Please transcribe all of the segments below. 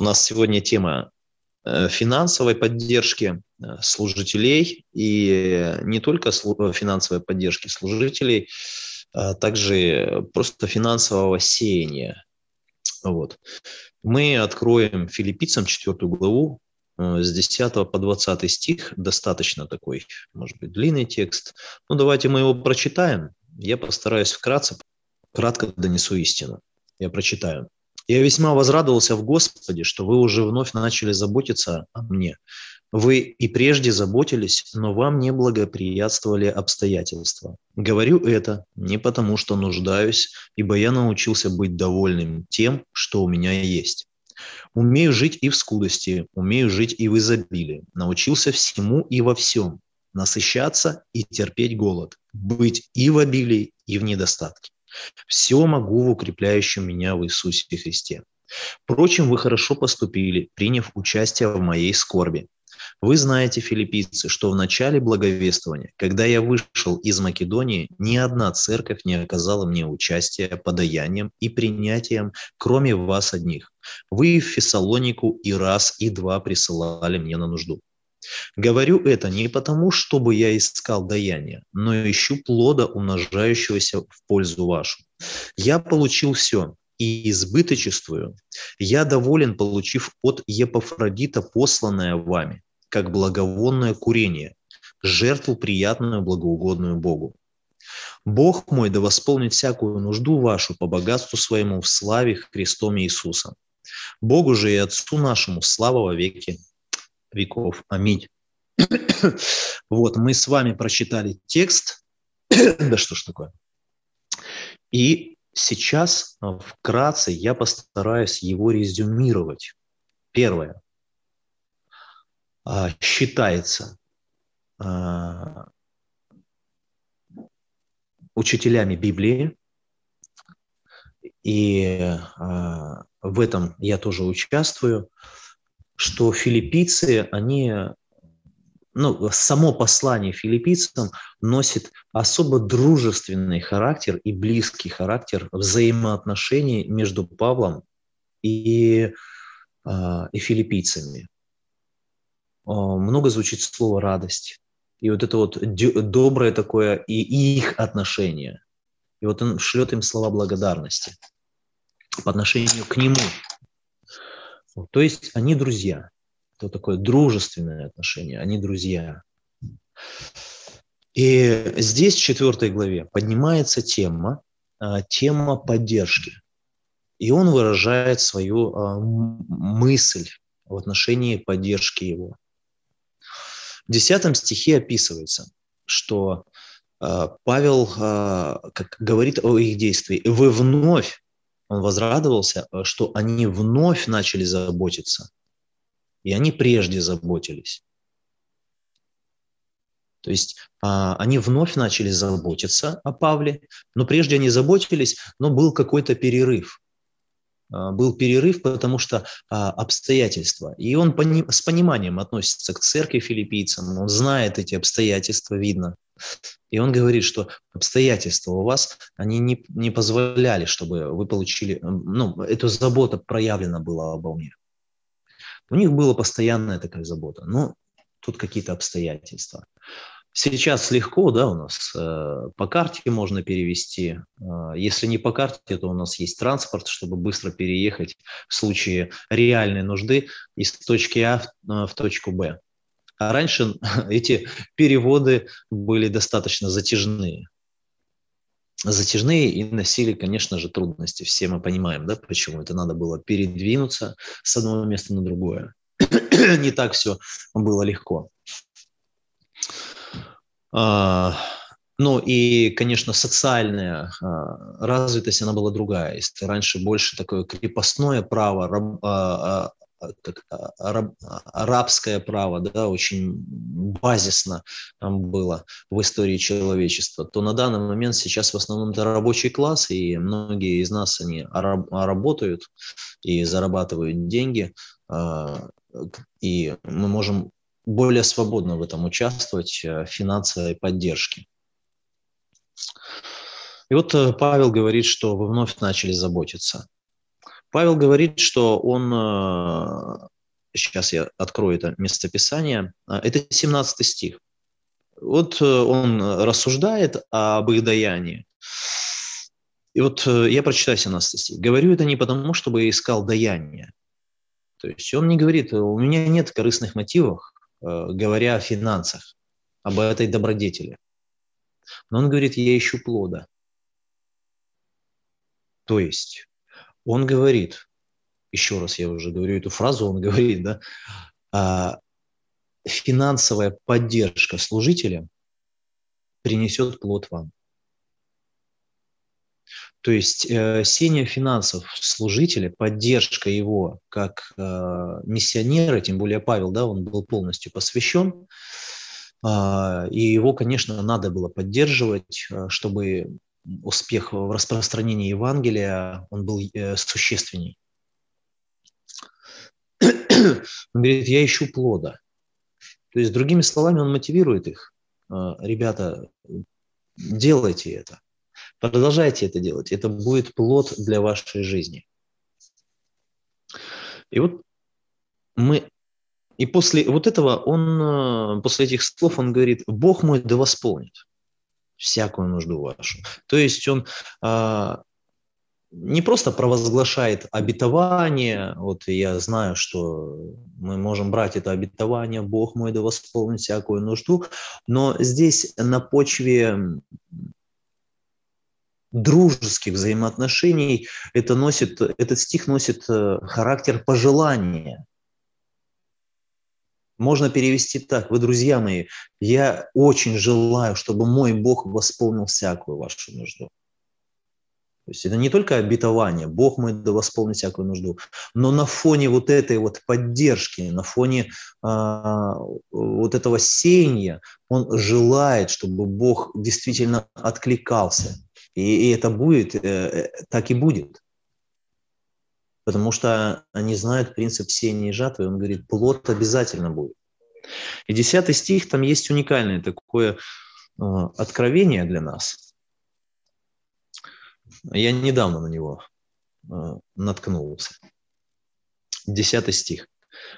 У нас сегодня тема э, финансовой поддержки э, служителей и не только финансовой поддержки служителей, а также просто финансового сеяния. Вот. Мы откроем филиппийцам 4 главу э, с 10 по 20 стих, достаточно такой, может быть, длинный текст. Ну, давайте мы его прочитаем. Я постараюсь вкратце, кратко донесу истину. Я прочитаю. «Я весьма возрадовался в Господе, что вы уже вновь начали заботиться о мне. Вы и прежде заботились, но вам не благоприятствовали обстоятельства. Говорю это не потому, что нуждаюсь, ибо я научился быть довольным тем, что у меня есть. Умею жить и в скудости, умею жить и в изобилии. Научился всему и во всем. Насыщаться и терпеть голод. Быть и в обилии, и в недостатке. Все могу в укрепляющем меня в Иисусе Христе. Впрочем, вы хорошо поступили, приняв участие в моей скорби. Вы знаете, филиппийцы, что в начале благовествования, когда я вышел из Македонии, ни одна церковь не оказала мне участия подаянием и принятием, кроме вас одних. Вы в Фессалонику и раз, и два присылали мне на нужду. Говорю это не потому, чтобы я искал даяние, но ищу плода, умножающегося в пользу вашу. Я получил все и избыточествую. Я доволен, получив от Епафродита посланное вами, как благовонное курение, жертву приятную, благоугодную Богу. Бог мой да восполнит всякую нужду вашу по богатству своему в славе Христом Иисусом. Богу же и Отцу нашему слава во веки веков. Аминь. Вот, мы с вами прочитали текст. да что ж такое? И сейчас вкратце я постараюсь его резюмировать. Первое. А, считается а, учителями Библии, и а, в этом я тоже участвую, что филиппийцы, они, ну, само послание филиппийцам носит особо дружественный характер и близкий характер взаимоотношений между Павлом и, и филиппийцами. А, много звучит слово радость. И вот это вот доброе такое и их отношение. И вот он шлет им слова благодарности по отношению к нему. То есть они друзья. Это такое дружественное отношение, они друзья. И здесь, в четвертой главе, поднимается тема, а, тема поддержки. И он выражает свою а, мысль в отношении поддержки его. В 10 стихе описывается, что э, Павел как говорит о их действии. Вы вновь, он возрадовался, э, что они вновь начали заботиться. И они прежде заботились. То есть а, они вновь начали заботиться о Павле, но прежде они заботились, но был какой-то перерыв. А, был перерыв, потому что а, обстоятельства. И он с пониманием относится к церкви филиппийцам, он знает эти обстоятельства, видно. И он говорит, что обстоятельства у вас, они не, не позволяли, чтобы вы получили, ну, эту забота проявлена была обо мне. У них была постоянная такая забота, но тут какие-то обстоятельства. Сейчас легко, да, у нас э, по карте можно перевести. Э, если не по карте, то у нас есть транспорт, чтобы быстро переехать в случае реальной нужды из точки А в, э, в точку Б. А раньше эти переводы были достаточно затяжные. Затяжные и носили, конечно же, трудности. Все мы понимаем, да, почему это надо было передвинуться с одного места на другое. не так все было легко. А, ну и, конечно, социальная а, развитость, она была другая. Если раньше больше такое крепостное право, а, как, раб, арабское право, да, очень базисно там было в истории человечества, то на данный момент сейчас в основном это рабочий класс, и многие из нас, они работают и зарабатывают деньги, и мы можем более свободно в этом участвовать, э, финансовой поддержки. И вот э, Павел говорит, что вы вновь начали заботиться. Павел говорит, что он, э, сейчас я открою это местописание, э, это 17 стих. Вот он рассуждает об их даянии. И вот я прочитаю 17 стих. «Говорю это не потому, чтобы я искал даяние». То есть он не говорит, у меня нет корыстных мотивов, говоря о финансах, об этой добродетели. Но он говорит, я ищу плода. То есть он говорит, еще раз я уже говорю эту фразу, он говорит, да, а, финансовая поддержка служителя принесет плод вам. То есть э, сение финансов служителя, поддержка его как э, миссионера, тем более Павел, да, он был полностью посвящен, э, и его, конечно, надо было поддерживать, э, чтобы успех в распространении Евангелия, он был э, существенней. Он говорит, я ищу плода. То есть, другими словами, он мотивирует их. «Э, ребята, делайте это. Продолжайте это делать. Это будет плод для вашей жизни. И вот мы и после вот этого он, э, после этих слов он говорит, Бог мой да восполнит всякую нужду вашу. То есть он а, не просто провозглашает обетование, вот я знаю, что мы можем брать это обетование, Бог мой да восполнит всякую нужду, но здесь на почве дружеских взаимоотношений это носит, этот стих носит э, характер пожелания. Можно перевести так. Вы, друзья мои, я очень желаю, чтобы мой Бог восполнил всякую вашу нужду. То есть это не только обетование, Бог мой да восполнит всякую нужду, но на фоне вот этой вот поддержки, на фоне а, вот этого сеяния, он желает, чтобы Бог действительно откликался. И, и это будет, э, э, так и будет. Потому что они знают принцип сеяния и жатвы. Он говорит, плод обязательно будет. И десятый стих, там есть уникальное такое э, откровение для нас. Я недавно на него э, наткнулся. Десятый стих.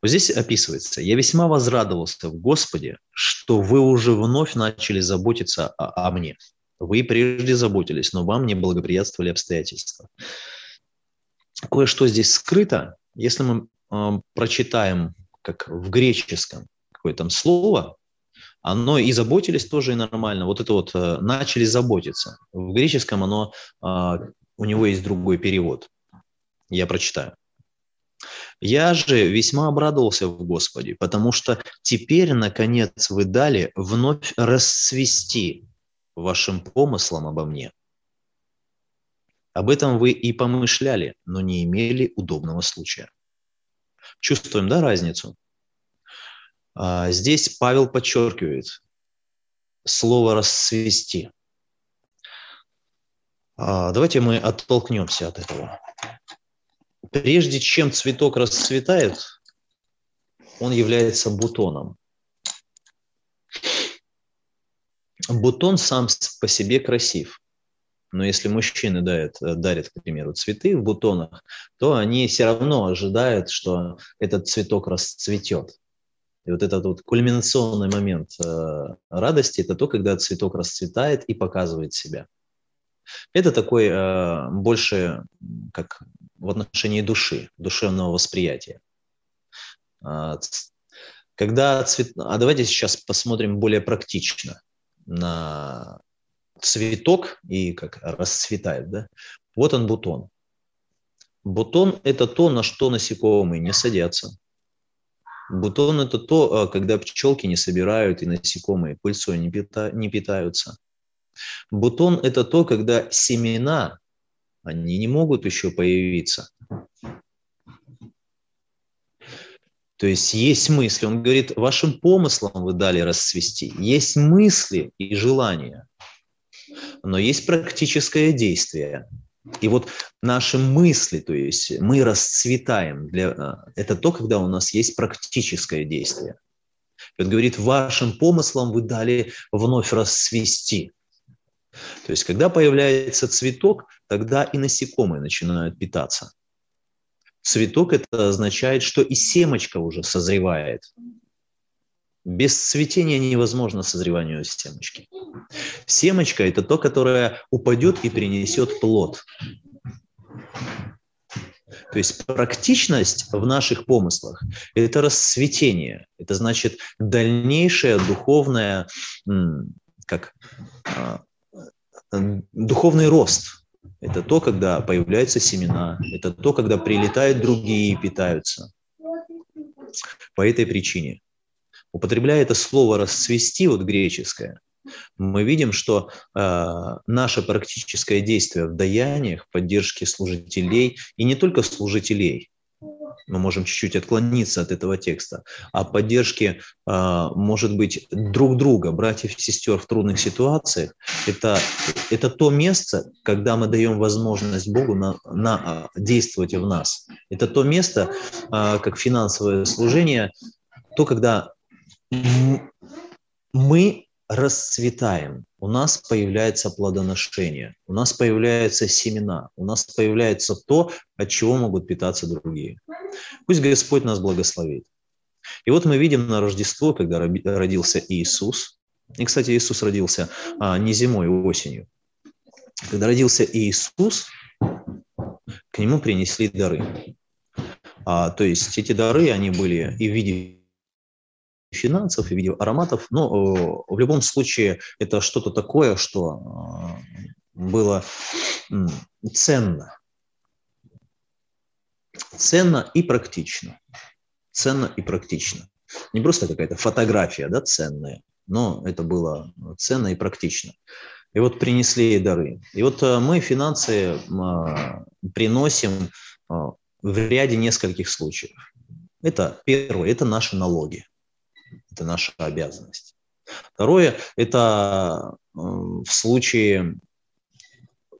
Вот здесь описывается, «Я весьма возрадовался в Господе, что вы уже вновь начали заботиться о, о мне. Вы прежде заботились, но вам не благоприятствовали обстоятельства». Кое-что здесь скрыто. Если мы э, прочитаем, как в греческом, какое там слово, оно и заботились тоже и нормально. Вот это вот э, начали заботиться. В греческом оно, а, у него есть другой перевод. Я прочитаю. Я же весьма обрадовался в Господе, потому что теперь, наконец, вы дали вновь расцвести вашим помыслом обо мне. Об этом вы и помышляли, но не имели удобного случая. Чувствуем, да, разницу? А, здесь Павел подчеркивает слово «расцвести». А, давайте мы оттолкнемся от этого. Прежде чем цветок расцветает, он является бутоном. Бутон сам по себе красив. Но если мужчины дарят, дарят, к примеру, цветы в бутонах, то они все равно ожидают, что этот цветок расцветет. И вот этот вот кульминационный момент э, радости – это то, когда цветок расцветает и показывает себя. Это такой э, больше как в отношении души, душевного восприятия. А, когда цвет... А давайте сейчас посмотрим более практично на цветок и как расцветает. Да? Вот он бутон. Бутон – это то, на что насекомые не садятся. Бутон – это то, а, когда пчелки не собирают и насекомые пыльцой не, пита, не питаются. Бутон – это то, когда семена, они не могут еще появиться. То есть есть мысли. Он говорит, вашим помыслом вы дали расцвести. Есть мысли и желания, но есть практическое действие – и вот наши мысли, то есть мы расцветаем, для, а, это то, когда у нас есть практическое действие. И он говорит, вашим помыслам вы дали вновь расцвести. То есть, когда появляется цветок, тогда и насекомые начинают питаться. Цветок – это означает, что и семечка уже созревает. Без цветения невозможно созревание семечки. Семечка – это то, которое упадет и принесет плод. То есть практичность в наших помыслах – это расцветение, это значит дальнейшее духовное, как, а, духовный рост. Это то, когда появляются семена, это то, когда прилетают другие и питаются. По этой причине. Употребляя это слово «расцвести», вот греческое, мы видим, что э, наше практическое действие в даяниях, поддержке служителей, и не только служителей, мы можем чуть-чуть отклониться от этого текста, а поддержки, э, может быть, друг друга, братьев и сестер в трудных ситуациях, это, это то место, когда мы даем возможность Богу на, на, действовать в нас. Это то место, э, как финансовое служение, то, когда мы расцветаем, у нас появляется плодоношение, у нас появляются семена, у нас появляется то, от чего могут питаться другие. Пусть Господь нас благословит. И вот мы видим на Рождество, когда родился Иисус, и, кстати, Иисус родился а, не зимой, а осенью. Когда родился Иисус, к нему принесли дары. А, то есть эти дары, они были и в виде финансов, и в виде ароматов. Но э, в любом случае это что-то такое, что э, было ценно. Ценно и практично. Ценно и практично. Не просто какая-то фотография, да, ценная, но это было ценно и практично. И вот принесли дары. И вот э, мы финансы приносим в ряде нескольких случаев. Это первое, это наши налоги. Это наша обязанность. Второе – это э, в случае,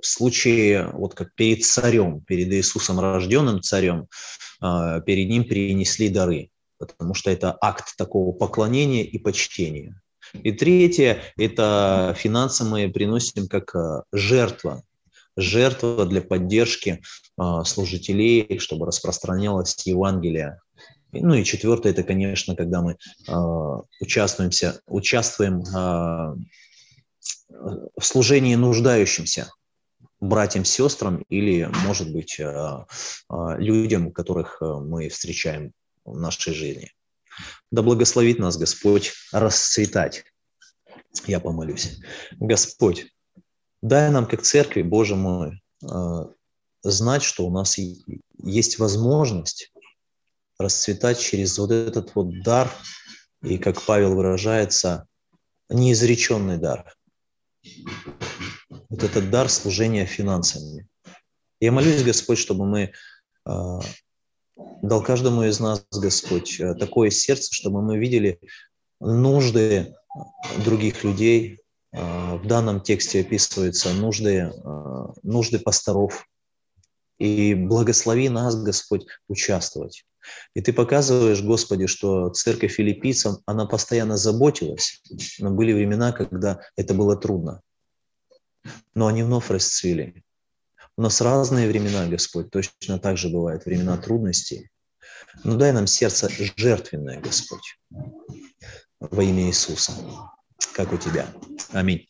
в случае, вот как перед царем, перед Иисусом рожденным царем, э, перед ним перенесли дары, потому что это акт такого поклонения и почтения. И третье – это финансы мы приносим как э, жертва, жертва для поддержки служителей, чтобы распространялось Евангелие ну и четвертое, это, конечно, когда мы э, участвуемся, участвуем э, в служении нуждающимся братьям, сестрам или, может быть, э, э, людям, которых мы встречаем в нашей жизни. Да благословит нас Господь расцветать. Я помолюсь. Господь, дай нам, как церкви, Боже мой, знать, что у нас есть возможность расцветать через вот этот вот дар, и, как Павел выражается, неизреченный дар. Вот этот дар служения финансами. Я молюсь, Господь, чтобы мы э, дал каждому из нас, Господь, э, такое сердце, чтобы мы видели нужды других людей. Э, в данном тексте описываются нужды, э, нужды пасторов. И благослови нас, Господь, участвовать. И ты показываешь, Господи, что церковь филиппийцам, она постоянно заботилась, но были времена, когда это было трудно. Но они вновь расцвели. У нас разные времена, Господь, точно так же бывают времена трудностей. Но дай нам сердце жертвенное, Господь, во имя Иисуса, как у Тебя. Аминь.